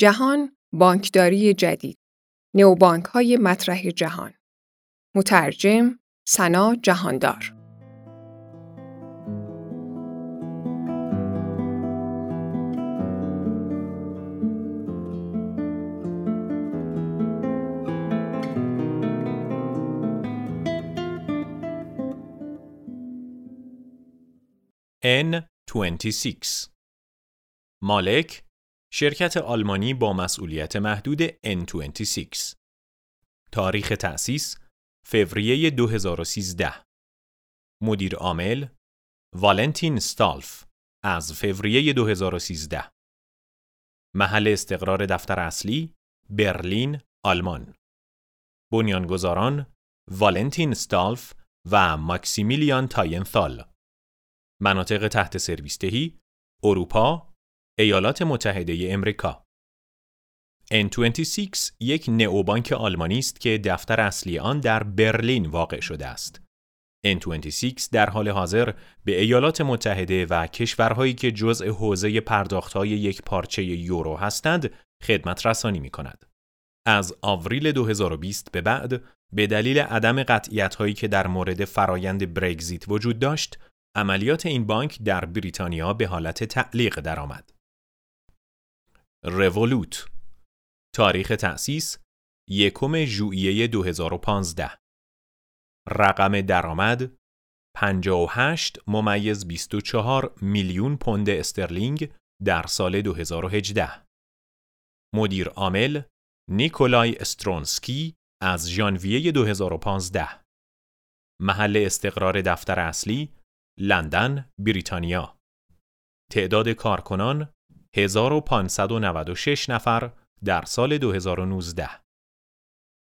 جهان بانکداری جدید. نوبانک های مطرح جهان. مترجم سنا جهاندار. N26 مالک شرکت آلمانی با مسئولیت محدود N26 تاریخ تأسیس فوریه 2013 مدیر عامل والنتین ستالف از فوریه 2013 محل استقرار دفتر اصلی برلین آلمان. بنیانگذاران والنتین ستالف و ماکسیمیلیان تاینثال. مناطق تحت سرویس دهی اروپا ایالات متحده امریکا N26 یک نئوبانک آلمانی است که دفتر اصلی آن در برلین واقع شده است. N26 در حال حاضر به ایالات متحده و کشورهایی که جزء حوزه پرداختهای یک پارچه یورو هستند خدمت رسانی می کند. از آوریل 2020 به بعد به دلیل عدم قطعیت هایی که در مورد فرایند برگزیت وجود داشت، عملیات این بانک در بریتانیا به حالت تعلیق درآمد. رولوت تاریخ تأسیس یکم ژوئیه 2015 رقم درآمد 58 ممیز 24 میلیون پوند استرلینگ در سال 2018 مدیر عامل نیکولای استرونسکی از ژانویه 2015 محل استقرار دفتر اصلی لندن، بریتانیا. تعداد کارکنان 1596 نفر در سال 2019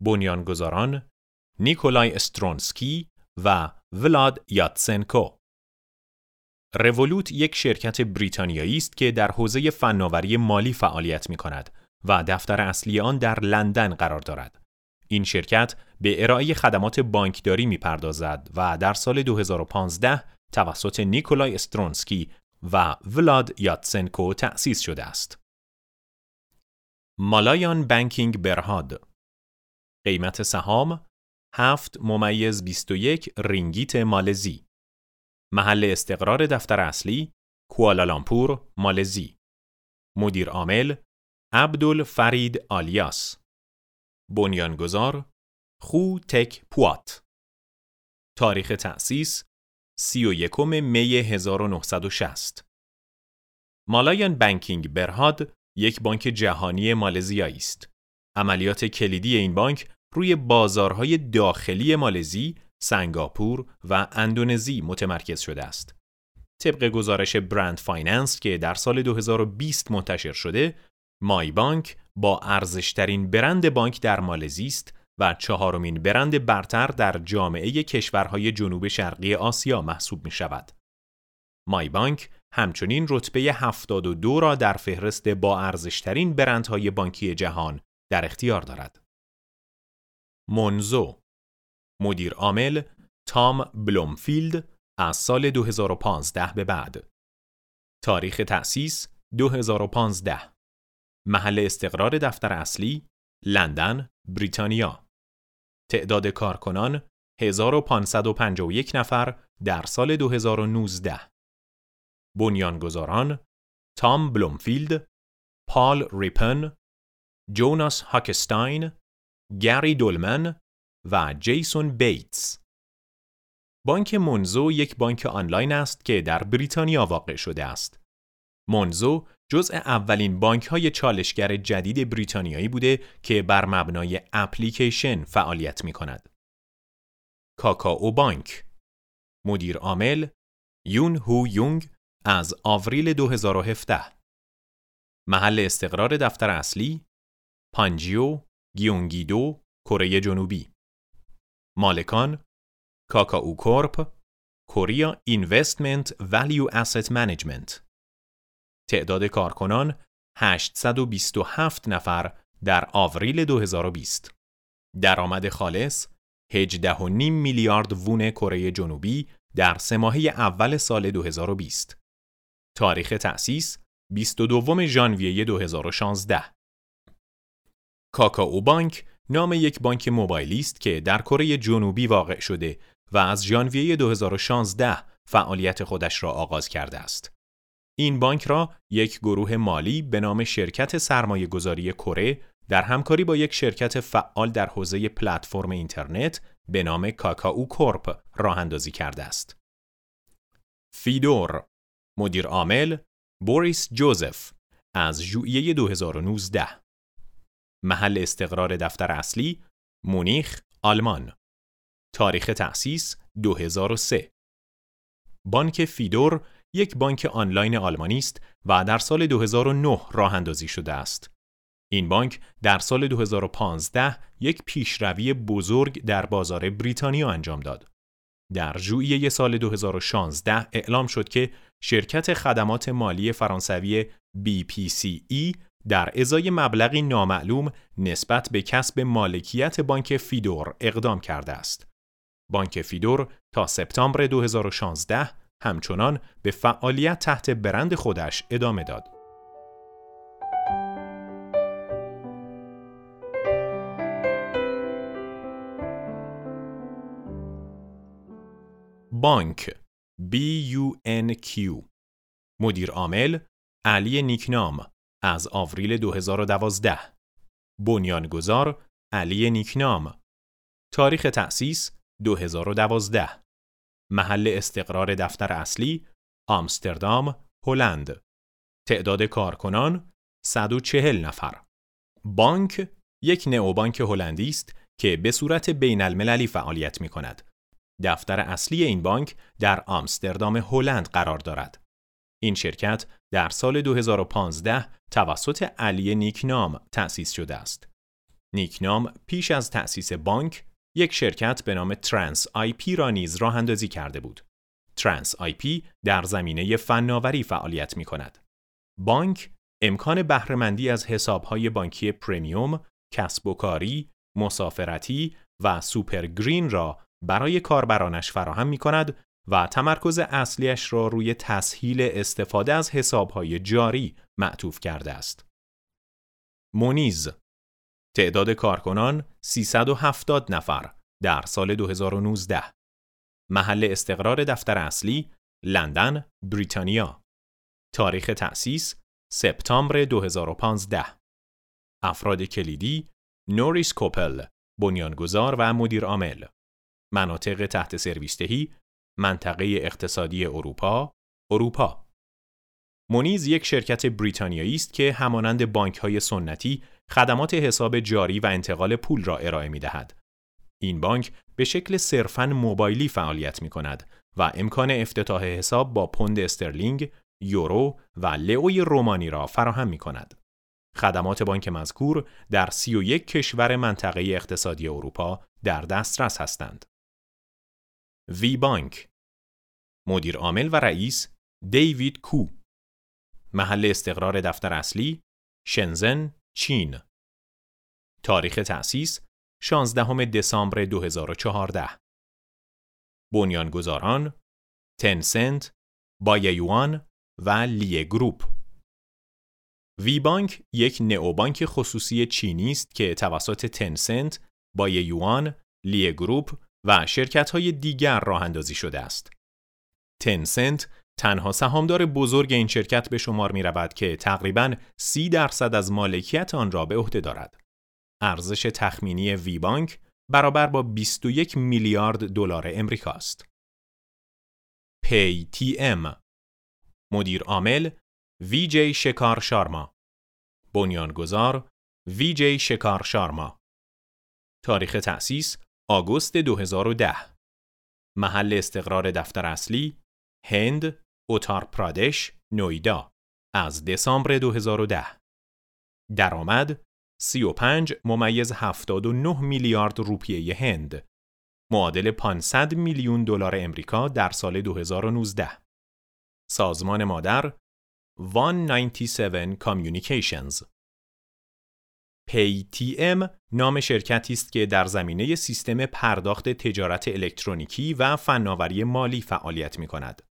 بنیانگذاران نیکولای استرونسکی و ولاد یاتسنکو Revolut یک شرکت بریتانیایی است که در حوزه فناوری مالی فعالیت می کند و دفتر اصلی آن در لندن قرار دارد. این شرکت به ارائه خدمات بانکداری می پردازد و در سال 2015 توسط نیکولای استرونسکی و ولاد یاتسنکو تأسیس شده است. Malayan Banking Berhad. قیمت سهام 7 ممیز 21 رینگیت مالزی. محل استقرار دفتر اصلی کوالالامپور مالزی. مدیر عامل عبدال فرید آلیاس. بنیانگذار خو تک پوات. تاریخ تأسیس 31 می 1960 مالایان بانکینگ برهاد یک بانک جهانی مالزیایی است. عملیات کلیدی این بانک روی بازارهای داخلی مالزی، سنگاپور و اندونزی متمرکز شده است. طبق گزارش Brand Finance که در سال 2020 منتشر شده، Maybank با ارزشترین برند بانک در مالزی است و چهارمین برند برتر در جامعه کشورهای جنوب شرقی آسیا محسوب می شود. Maybank همچنین رتبه 72 را در فهرست با ارزشترین برندهای بانکی جهان در اختیار دارد. منزو مدیر عامل تام بلومفیلد از سال 2015 به بعد تاریخ تأسیس 2015 محل استقرار دفتر اصلی لندن، بریتانیا تعداد کارکنان 1551 نفر در سال 2019 بنیانگذاران تام بلومفیلد، پال ریپن، جوناس هاکستاین، گری دولمن و جیسون بیتس. بانک Monzo یک بانک آنلاین است که در بریتانیا واقع شده است. Monzo جزء اولین بانک های چالشگر جدید بریتانیایی بوده که بر مبنای اپلیکیشن فعالیت می کند. KakaoBank. مدیر عامل یون هو یونگ از آوریل 2017 محل استقرار دفتر اصلی پانجیو گیونگیدو کره جنوبی. مالکان Kakao Corp Korea Investment Value Asset Management تعداد کارکنان 827 نفر در آوریل 2020 درآمد خالص 18.5 میلیارد وون کره جنوبی در سه اول سال 2020 تاریخ تأسیس 22 ژانویه 2016 کاکائو بانک نام یک بانک موبایلی است که در کره جنوبی واقع شده و از ژانویه 2016 فعالیت خودش را آغاز کرده است. این بانک را یک گروه مالی به نام شرکت سرمایه گذاری کره در همکاری با یک شرکت فعال در حوزه پلتفرم اینترنت به نام Kakao Corp راه اندازی کرده است. Fidor مدیر عامل بوریس جوزف از ژوئیه 2019 محل استقرار دفتر اصلی مونیخ آلمان. تاریخ تأسیس 2003 بانک Fidor یک بانک آنلاین آلمانی است و در سال 2009 راه اندازی شده است. این بانک در سال 2015 یک پیشروی بزرگ در بازار بریتانیا انجام داد. در ژوئیه سال 2016 اعلام شد که شرکت خدمات مالی فرانسوی BPCE در ازای مبلغی نامعلوم نسبت به کسب مالکیت بانک فیدور اقدام کرده است. بانک فیدور تا سپتامبر 2016 همچنان به فعالیت تحت برند خودش ادامه داد. بانک BUNQ مدیر عامل علی نیکنام از آوریل 2012 بنیانگذار علی نیکنام. تاریخ تأسیس 2012 محل استقرار دفتر اصلی آمستردام، هلند تعداد کارکنان 140 نفر بانک یک نئوبانک هلندی است که به صورت بین المللی فعالیت می کند. دفتر اصلی این بانک در آمستردام هلند قرار دارد. این شرکت در سال 2015 توسط علی نیکنام تأسیس شده است. نیکنام پیش از تأسیس بانک یک شرکت به نام TransIP را نیز راه اندازی کرده بود. TransIP در زمینه فناوری فعالیت می کند. بانک امکان بهرهمندی از حسابهای بانکی premium، کسب و کاری، مسافرتی و سوپر گرین را برای کاربرانش فراهم می کند و تمرکز اصلیش را روی تسهیل استفاده از حسابهای جاری معطوف کرده است. مونیز تعداد کارکنان 370 نفر در سال 2019 محل استقرار دفتر اصلی لندن، بریتانیا. تاریخ تأسیس سپتامبر 2015 افراد کلیدی نوریس کوپل بنیانگذار و مدیر عامل. مناطق تحت سرویستهی منطقه اقتصادی اروپا اروپا. مونیز یک شرکت بریتانیایی است که همانند بانک های سنتی خدمات حساب جاری و انتقال پول را ارائه می دهد. این بانک به شکل صرفاً موبایلی فعالیت می کند و امکان افتتاح حساب با پوند استرلینگ، یورو و لئوی رومانی را فراهم می کند. خدمات بانک مذکور در 31 کشور منطقه اقتصادی اروپا در دسترس هستند. وی بانک مدیر عامل و رئیس دیوید کو محل استقرار دفتر اصلی شنزن چین. تاریخ تأسیس 16 دسامبر 2014 بنیانگذاران تنسنت، بایوان و لیه گروپ. وی بانک یک نئوبانک خصوصی چینی است که توسط تنسنت، بایوان، لیه گروپ و شرکت های دیگر راه اندازی شده است. تنسنت تنها سهامدار بزرگ این شرکت به شمار می رود که تقریباً سی درصد از مالکیت آن را به عهده دارد. ارزش تخمینی وی بانک برابر با 21 میلیارد دلار امریکا است. پی تی ام مدیر عامل وی جی شکار شارما بنیانگذار وی جی شکار شارما تاریخ تأسیس آگوست 2010 محل استقرار دفتر اصلی هند اوتار پرادش نویدا از دسامبر 2010 درآمد 35 ممیز 79 میلیارد روپیه هند. معادل 500 میلیون دلار امریکا در سال 2019 سازمان مادر 197 Communications PayTM نام شرکتی است که در زمینه سیستم پرداخت تجارت الکترونیکی و فناوری مالی فعالیت می کند.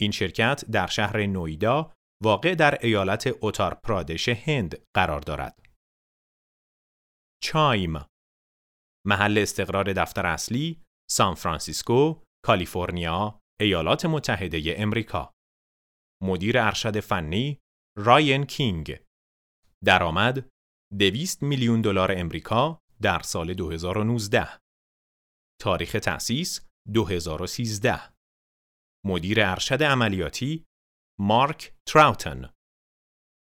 این شرکت در شهر نویدا واقع در ایالت اوتار پرادش هند قرار دارد. چایم محل استقرار دفتر اصلی سان فرانسیسکو، کالیفرنیا، ایالات متحده امریکا. مدیر ارشد فنی راین کینگ. درآمد 200 میلیون دلار امریکا در سال 2019. تاریخ تأسیس 2013. مدیر ارشد عملیاتی مارک تراوتن.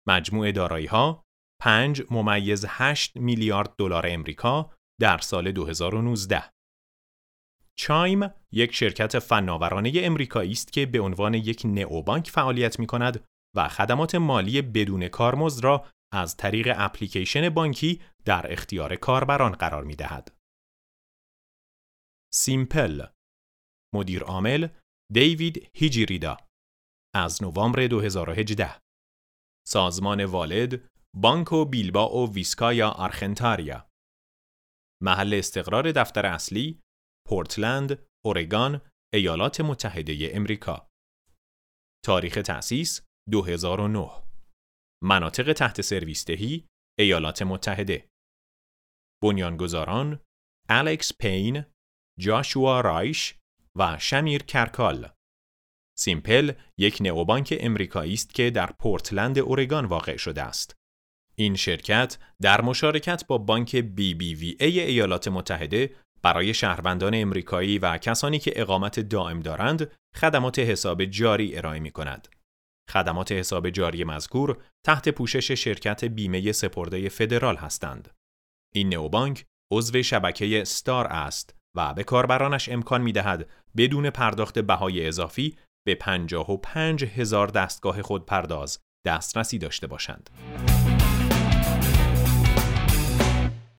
مجموع دارایی ها 5 ممیز 8 میلیارد دلار امریکا در سال 2019. چایم یک شرکت فناورانه امریکایی است که به عنوان یک نئوبانک فعالیت می کند و خدمات مالی بدون کارمزد را از طریق اپلیکیشن بانکی در اختیار کاربران قرار می دهد. سیمپل مدیر عامل دیوید هیجیریدا از نوامبر 2018 سازمان والد بانکو بیلبا و ویسکایا آرخنتاریا. محل استقرار دفتر اصلی پورتلند، اورگان، ایالات متحده امریکا. تاریخ تأسیس 2009 مناطق تحت سرویس دهی ایالات متحده. بنیانگذاران الکس پین، جاشوا رایش و شمیر کرکال Simple یک نئوبانک امریکایی است که در پورتلند اورگان واقع شده است. این شرکت در مشارکت با بانک BBVA ایالات متحده برای شهروندان امریکایی و کسانی که اقامت دائم دارند خدمات حساب جاری ارائه می کند. خدمات حساب جاری مذکور تحت پوشش شرکت بیمه سپرده فدرال هستند. این نئوبانک عضو شبکه ستار است و به کاربرانش امکان می دهد بدون پرداخت بهای اضافی به 55 هزار دستگاه خودپرداز دسترسی داشته باشند.